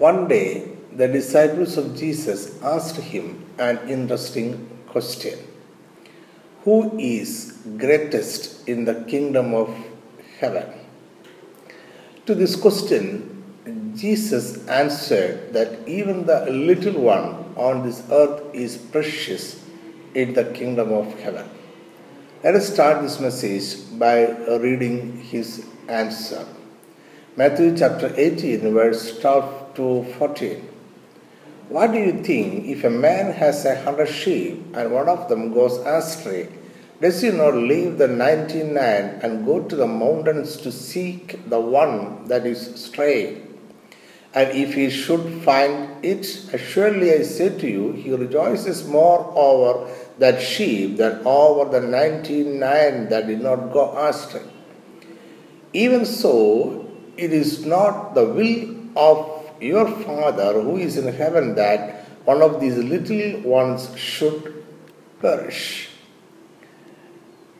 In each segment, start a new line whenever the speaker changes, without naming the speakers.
One day, the disciples of Jesus asked him an interesting question Who is greatest in the kingdom of heaven? To this question, Jesus answered that even the little one on this earth is precious in the kingdom of heaven. Let us start this message by reading his answer. Matthew chapter 18, verse 12 to 14. What do you think if a man has a hundred sheep and one of them goes astray? Does he not leave the ninety nine and go to the mountains to seek the one that is strayed? And if he should find it, surely I say to you, he rejoices more over that sheep than over the ninety nine that did not go astray. Even so, it is not the will of your Father who is in heaven that one of these little ones should perish.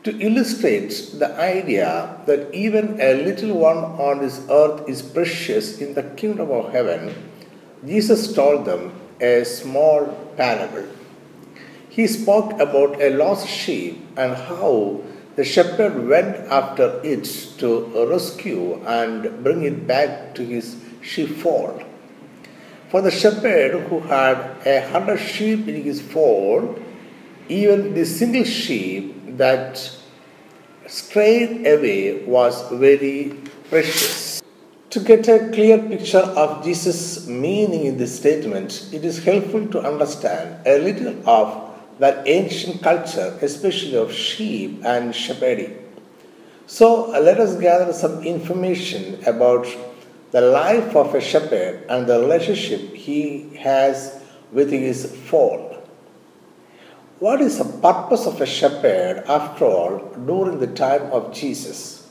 To illustrate the idea that even a little one on this earth is precious in the kingdom of heaven, Jesus told them a small parable. He spoke about a lost sheep and how the shepherd went after it to rescue and bring it back to his sheepfold. For the shepherd who had a hundred sheep in his fold, even the single sheep that strayed away was very precious. To get a clear picture of Jesus' meaning in this statement, it is helpful to understand a little of that ancient culture, especially of sheep and shepherding. So, let us gather some information about the life of a shepherd and the relationship he has with his fold. What is the purpose of a shepherd after all during the time of Jesus?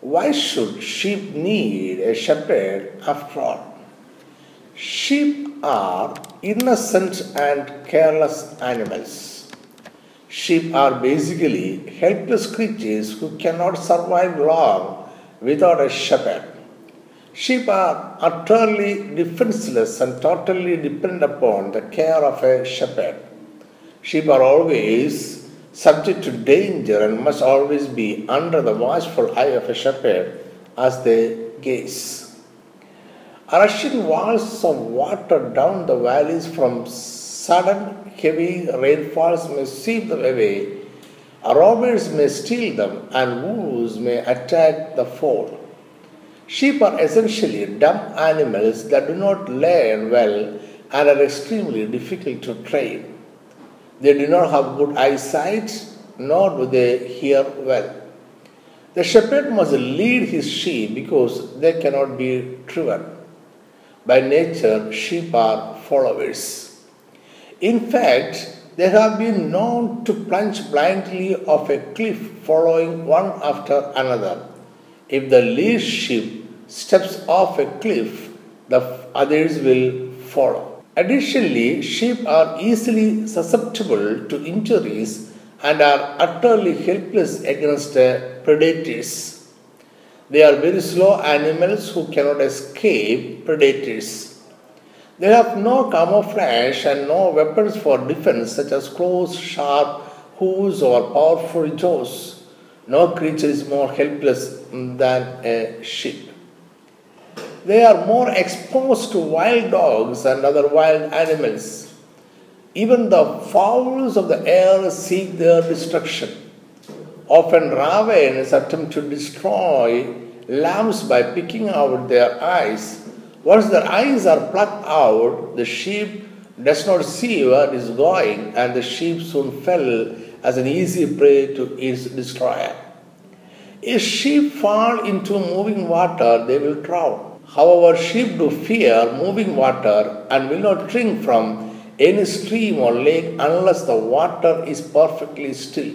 Why should sheep need a shepherd after all? Sheep are innocent and careless animals. Sheep are basically helpless creatures who cannot survive long without a shepherd. Sheep are utterly defenseless and totally dependent upon the care of a shepherd. Sheep are always subject to danger and must always be under the watchful eye of a shepherd as they gaze. Rushing walls of water down the valleys from sudden heavy rainfalls may sweep them away. Robbers may steal them, and wolves may attack the fold. Sheep are essentially dumb animals that do not learn well and are extremely difficult to train. They do not have good eyesight, nor do they hear well. The shepherd must lead his sheep because they cannot be driven. By nature, sheep are followers. In fact, they have been known to plunge blindly off a cliff following one after another if the lead sheep steps off a cliff, the others will follow. Additionally, sheep are easily susceptible to injuries and are utterly helpless against predators. They are very slow animals who cannot escape predators. They have no camouflage and no weapons for defense, such as claws, sharp hooves, or powerful jaws. No creature is more helpless than a sheep. They are more exposed to wild dogs and other wild animals. Even the fowls of the air seek their destruction. Often ravens attempt to destroy lambs by picking out their eyes. Once their eyes are plucked out, the sheep does not see where it is going, and the sheep soon fell as an easy prey to its destroyer. If sheep fall into moving water, they will drown. However, sheep do fear moving water and will not drink from any stream or lake unless the water is perfectly still.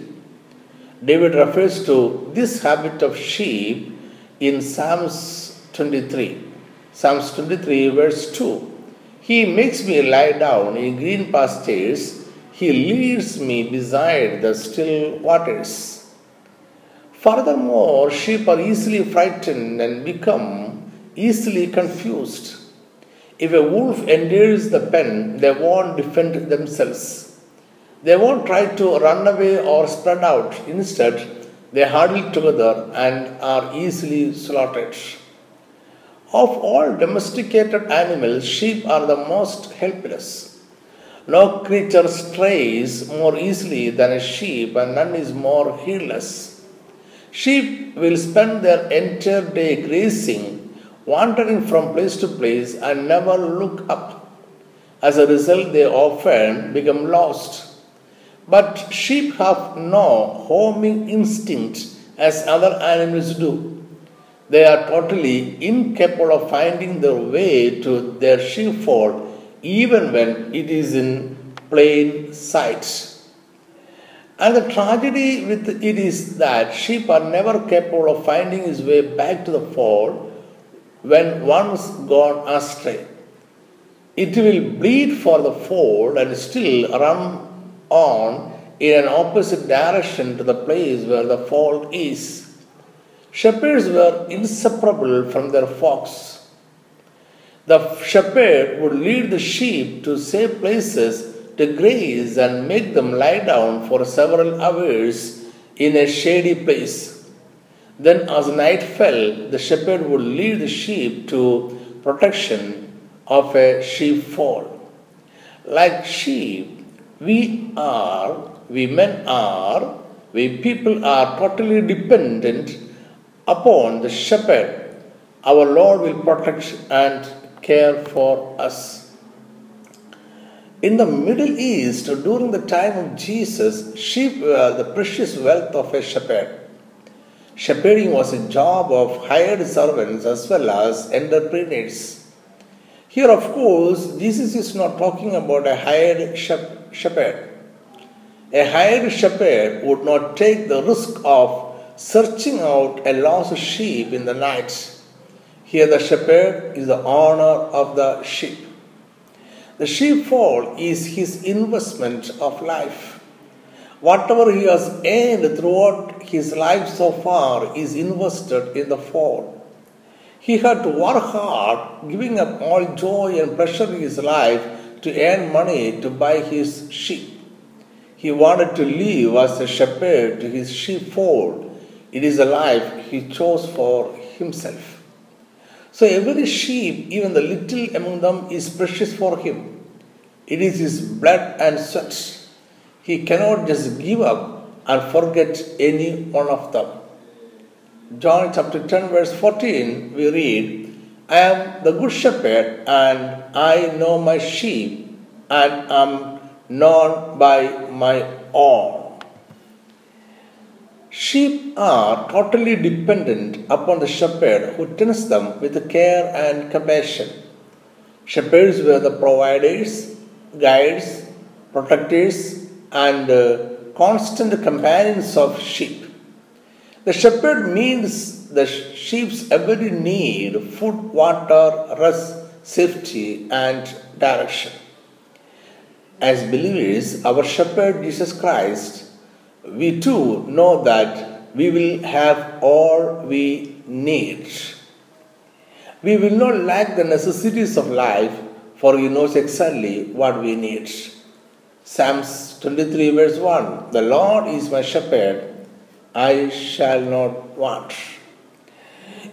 David refers to this habit of sheep in Psalms 23. Psalms 23, verse 2. He makes me lie down in green pastures, he leads me beside the still waters. Furthermore, sheep are easily frightened and become easily confused. If a wolf enters the pen, they won't defend themselves. They won't try to run away or spread out. Instead, they huddle together and are easily slaughtered. Of all domesticated animals, sheep are the most helpless. No creature strays more easily than a sheep, and none is more heedless. Sheep will spend their entire day grazing, wandering from place to place, and never look up. As a result, they often become lost. But sheep have no homing instinct as other animals do they are totally incapable of finding their way to their sheepfold even when it is in plain sight. And the tragedy with it is that sheep are never capable of finding his way back to the fold when once gone astray. It will bleed for the fold and still run on in an opposite direction to the place where the fold is. Shepherds were inseparable from their flocks. The shepherd would lead the sheep to safe places to graze and make them lie down for several hours in a shady place. Then, as night fell, the shepherd would lead the sheep to protection of a sheepfold. Like sheep, we are, we men are, we people are totally dependent upon the shepherd, our Lord will protect and care for us. In the Middle East, during the time of Jesus, sheep were uh, the precious wealth of a shepherd. Shepherding was a job of hired servants as well as entrepreneurs. Here, of course, Jesus is not talking about a hired shepherd. A hired shepherd would not take the risk of searching out a lost sheep in the night. Here, the shepherd is the owner of the sheep. The sheepfold is his investment of life. Whatever he has earned throughout his life so far is invested in the fold. He had to work hard, giving up all joy and pleasure in his life to earn money to buy his sheep. He wanted to live as a shepherd to his sheepfold it is a life he chose for himself. So every sheep, even the little among them, is precious for him. It is his blood and sweat. He cannot just give up and forget any one of them. John chapter 10, verse 14, we read, I am the good shepherd, and I know my sheep, and am known by my own. Sheep are totally dependent upon the shepherd who tends them with care and compassion. Shepherds were the providers, guides, protectors, and uh, constant companions of sheep. The shepherd meets the sheep's every need food, water, rest, safety, and direction. As believers, our shepherd Jesus Christ we too know that we will have all we need. We will not lack the necessities of life, for He knows exactly what we need. Psalms 23, verse 1 The Lord is my shepherd, I shall not want.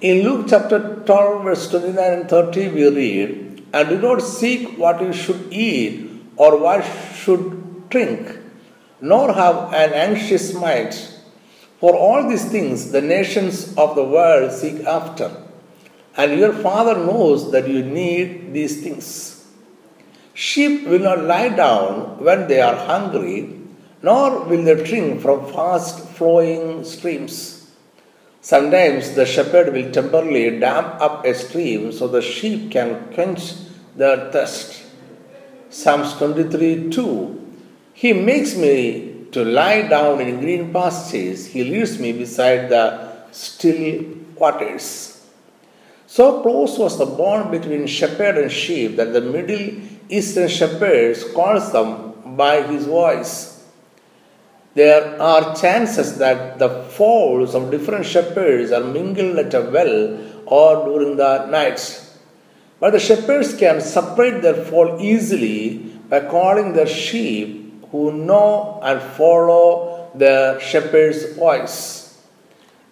In Luke chapter 12, verse 29 and 30, we read, And do not seek what you should eat or what should drink nor have an anxious mind. For all these things the nations of the world seek after, and your Father knows that you need these things. Sheep will not lie down when they are hungry, nor will they drink from fast flowing streams. Sometimes the shepherd will temporarily dam up a stream so the sheep can quench their thirst. Psalms 23 2 he makes me to lie down in green pastures. He leads me beside the still waters. So close was the bond between shepherd and sheep that the Middle Eastern shepherds calls them by his voice. There are chances that the folds of different shepherds are mingled at a well or during the nights. But the shepherds can separate their fold easily by calling their sheep who know and follow the shepherd's voice.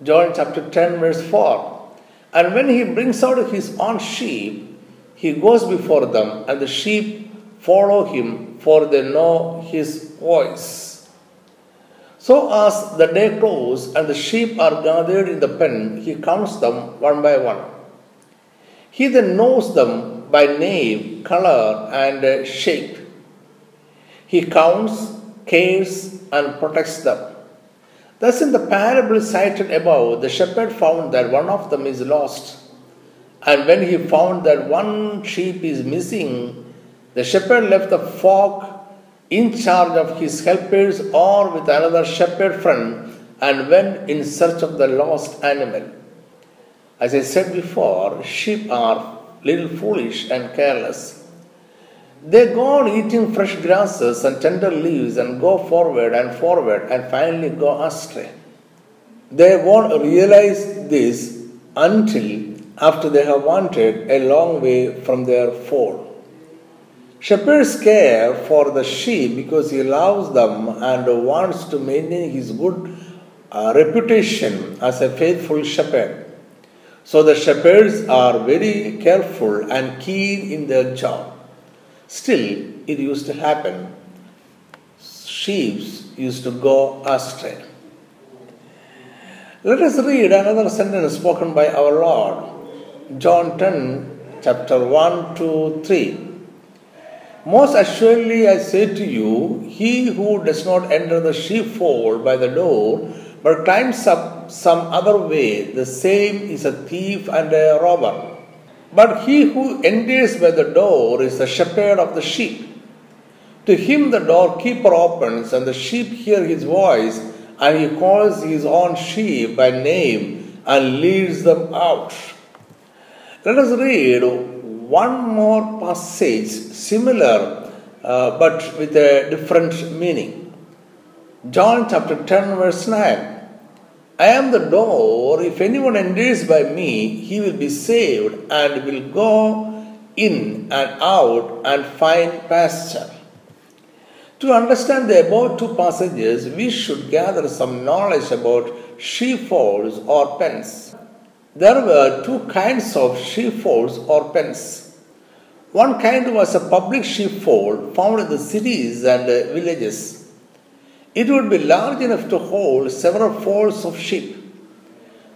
John chapter 10, verse 4. And when he brings out his own sheep, he goes before them, and the sheep follow him, for they know his voice. So, as the day closes and the sheep are gathered in the pen, he counts them one by one. He then knows them by name, color, and shape. He counts, cares, and protects them. Thus, in the parable cited above, the shepherd found that one of them is lost. And when he found that one sheep is missing, the shepherd left the flock in charge of his helpers or with another shepherd friend and went in search of the lost animal. As I said before, sheep are little foolish and careless. They go on eating fresh grasses and tender leaves and go forward and forward and finally go astray. They won't realize this until after they have wandered a long way from their fold. Shepherds care for the sheep because he loves them and wants to maintain his good uh, reputation as a faithful shepherd. So the shepherds are very careful and keen in their job. Still, it used to happen. Sheep used to go astray. Let us read another sentence spoken by our Lord. John 10, chapter 1 to 3. Most assuredly I say to you, he who does not enter the sheepfold by the door, but climbs up some other way, the same is a thief and a robber. But he who enters by the door is the shepherd of the sheep. To him the doorkeeper opens, and the sheep hear his voice, and he calls his own sheep by name and leads them out. Let us read one more passage similar uh, but with a different meaning. John chapter 10, verse 9. I am the door. If anyone enters by me, he will be saved and will go in and out and find pasture. To understand the above two passages, we should gather some knowledge about sheepfolds or pens. There were two kinds of sheepfolds or pens. One kind was a public sheepfold found in the cities and villages. It would be large enough to hold several folds of sheep.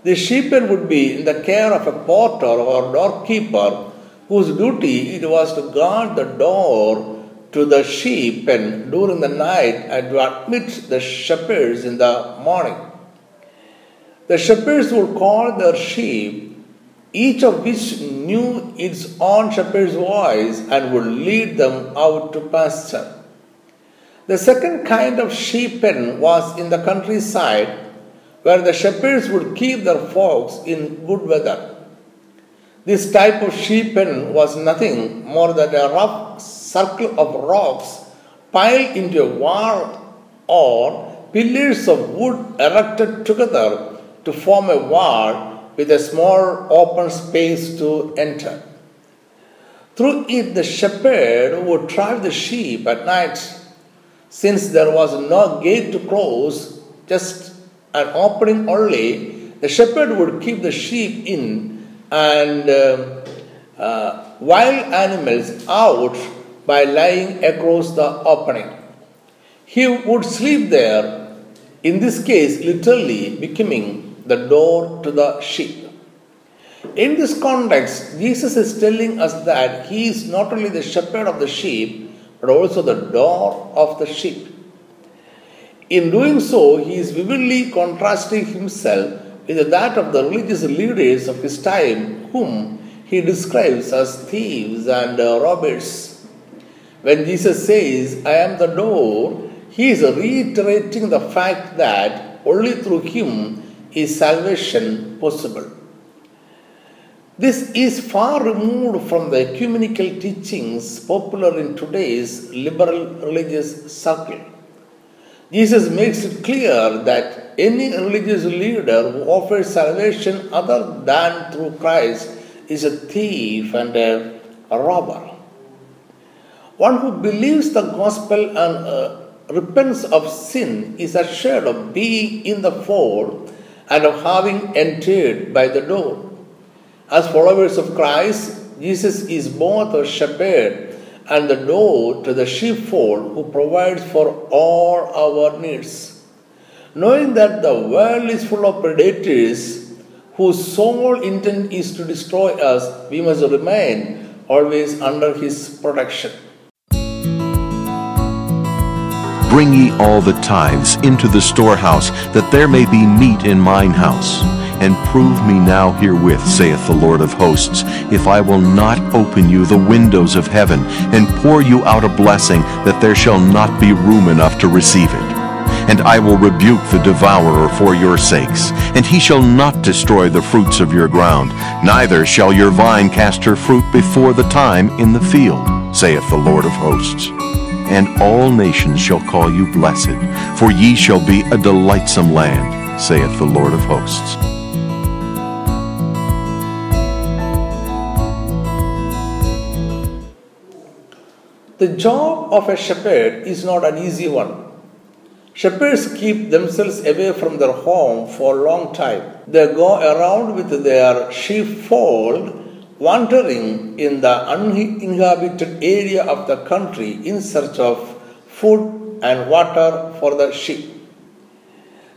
The sheeppen would be in the care of a porter or doorkeeper whose duty it was to guard the door to the sheep pen during the night and to admit the shepherds in the morning. The shepherds would call their sheep, each of which knew its own shepherd's voice and would lead them out to pasture. The second kind of sheep pen was in the countryside where the shepherds would keep their flocks in good weather. This type of sheep pen was nothing more than a rough circle of rocks piled into a wall or pillars of wood erected together to form a wall with a small open space to enter. Through it, the shepherd would drive the sheep at night since there was no gate to close, just an opening only, the shepherd would keep the sheep in and uh, uh, wild animals out by lying across the opening. He would sleep there, in this case, literally becoming the door to the sheep. In this context, Jesus is telling us that He is not only the shepherd of the sheep, but also the door of the sheep. In doing so, he is vividly contrasting himself with that of the religious leaders of his time, whom he describes as thieves and uh, robbers. When Jesus says, I am the door, he is reiterating the fact that only through him is salvation possible. This is far removed from the ecumenical teachings popular in today's liberal religious circle. Jesus makes it clear that any religious leader who offers salvation other than through Christ is a thief and a robber. One who believes the gospel and uh, repents of sin is assured of being in the fold and of having entered by the door. As followers of Christ, Jesus is both a shepherd and the door to the sheepfold who provides for all our needs. Knowing that the world is full of predators whose sole intent is to destroy us, we must remain always under his protection.
Bring ye all the tithes into the storehouse, that there may be meat in mine house. And prove me now herewith, saith the Lord of hosts, if I will not open you the windows of heaven, and pour you out a blessing, that there shall not be room enough to receive it. And I will rebuke the devourer for your sakes, and he shall not destroy the fruits of your ground, neither shall your vine cast her fruit before the time in the field, saith the Lord of hosts and all nations shall call you blessed, for ye shall be a delightsome land, saith the Lord of hosts.
The job of a shepherd is not an easy one. Shepherds keep themselves away from their home for a long time. They go around with their sheepfold wandering in the uninhabited area of the country in search of food and water for the sheep.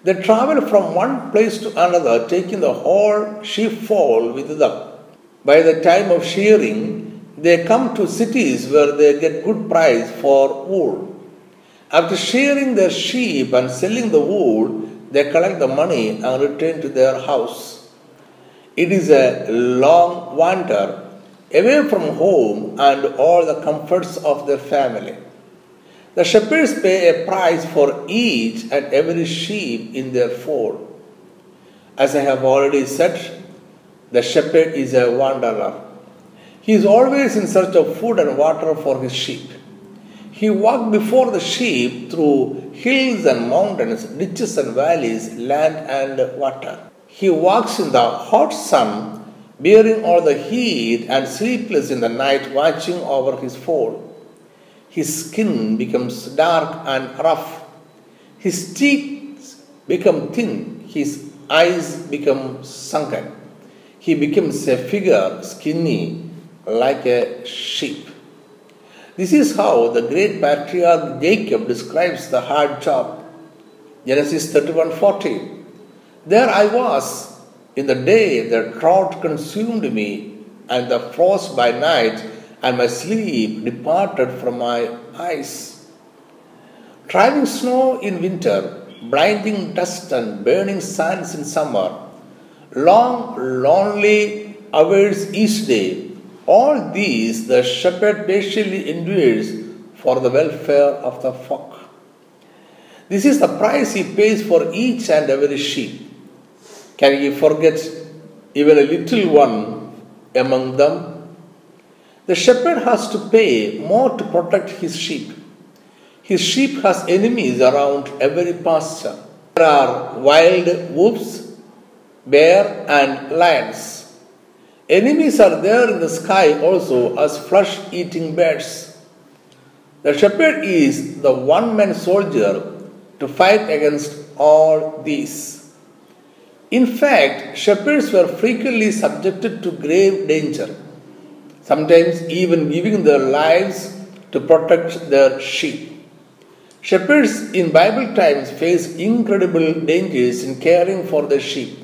They travel from one place to another, taking the whole sheepfold with them. By the time of shearing, they come to cities where they get good price for wool. After shearing their sheep and selling the wool, they collect the money and return to their house. It is a long wander away from home and all the comforts of their family. The shepherds pay a price for each and every sheep in their fold. As I have already said, the shepherd is a wanderer. He is always in search of food and water for his sheep. He walked before the sheep through hills and mountains, ditches and valleys, land and water. He walks in the hot sun, bearing all the heat, and sleepless in the night, watching over his fold. His skin becomes dark and rough. His teeth become thin. His eyes become sunken. He becomes a figure skinny like a sheep. This is how the great patriarch Jacob describes the hard job. Genesis 31 40. There I was in the day the drought consumed me, and the frost by night, and my sleep departed from my eyes. Driving snow in winter, blinding dust and burning sands in summer, long, lonely hours each day, all these the shepherd patiently endures for the welfare of the flock. This is the price he pays for each and every sheep. Can he forget even a little one among them? The shepherd has to pay more to protect his sheep. His sheep has enemies around every pasture. There are wild wolves, bear, and lions. Enemies are there in the sky also as flesh eating birds. The shepherd is the one man soldier to fight against all these. In fact, shepherds were frequently subjected to grave danger, sometimes even giving their lives to protect their sheep. Shepherds in Bible times faced incredible dangers in caring for their sheep,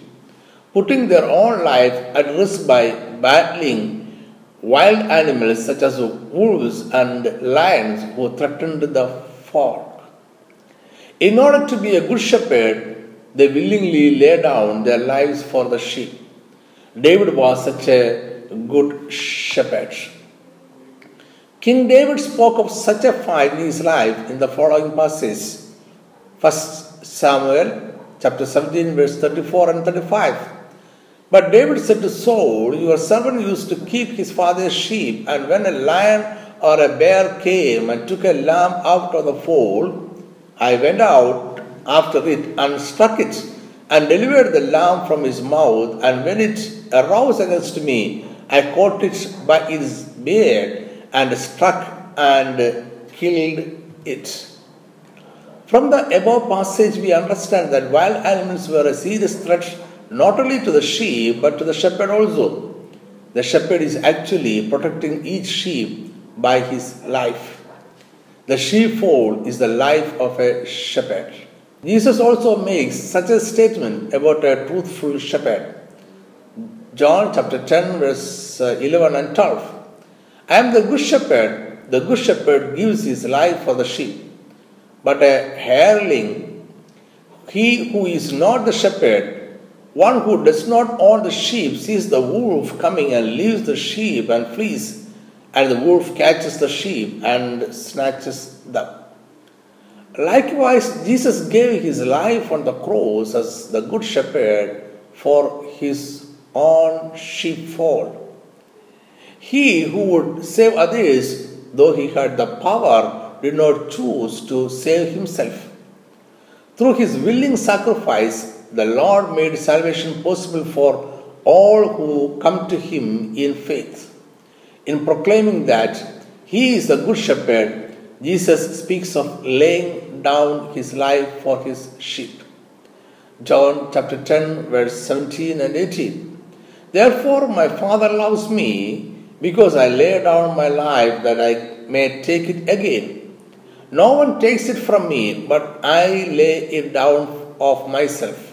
putting their own life at risk by battling wild animals such as wolves and lions who threatened the flock. In order to be a good shepherd, they willingly lay down their lives for the sheep. David was such a good shepherd. King David spoke of such a fight in his life in the following passage. 1 Samuel chapter 17, verse 34 and 35. But David said to Saul, Your servant used to keep his father's sheep, and when a lion or a bear came and took a lamb out of the fold, I went out after it and struck it and delivered the lamb from his mouth. And when it arose against me, I caught it by its beard and struck and killed it. From the above passage, we understand that wild animals were a serious threat not only to the sheep but to the shepherd also. The shepherd is actually protecting each sheep by his life. The sheepfold is the life of a shepherd. Jesus also makes such a statement about a truthful shepherd. John chapter 10, verse uh, 11 and 12. I am the good shepherd. The good shepherd gives his life for the sheep. But a hireling, he who is not the shepherd, one who does not own the sheep, sees the wolf coming and leaves the sheep and flees, and the wolf catches the sheep and snatches them. Likewise, Jesus gave his life on the cross as the good shepherd for his own sheepfold. He who would save others, though he had the power, did not choose to save himself. Through his willing sacrifice, the Lord made salvation possible for all who come to him in faith. In proclaiming that he is the good shepherd, Jesus speaks of laying down his life for his sheep. John chapter 10, verse 17 and 18. Therefore, my Father loves me because I lay down my life that I may take it again. No one takes it from me, but I lay it down of myself.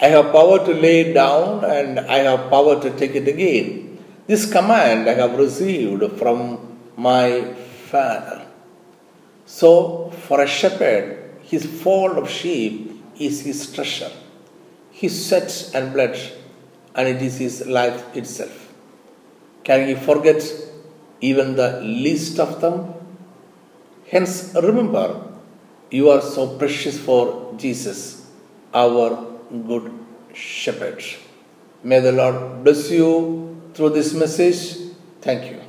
I have power to lay it down and I have power to take it again. This command I have received from my Father. So, for a shepherd, his fold of sheep is his treasure, his sweat and blood and it is his life itself. Can he forget even the least of them? Hence, remember, you are so precious for Jesus, our good shepherds. May the Lord bless you through this message. Thank you.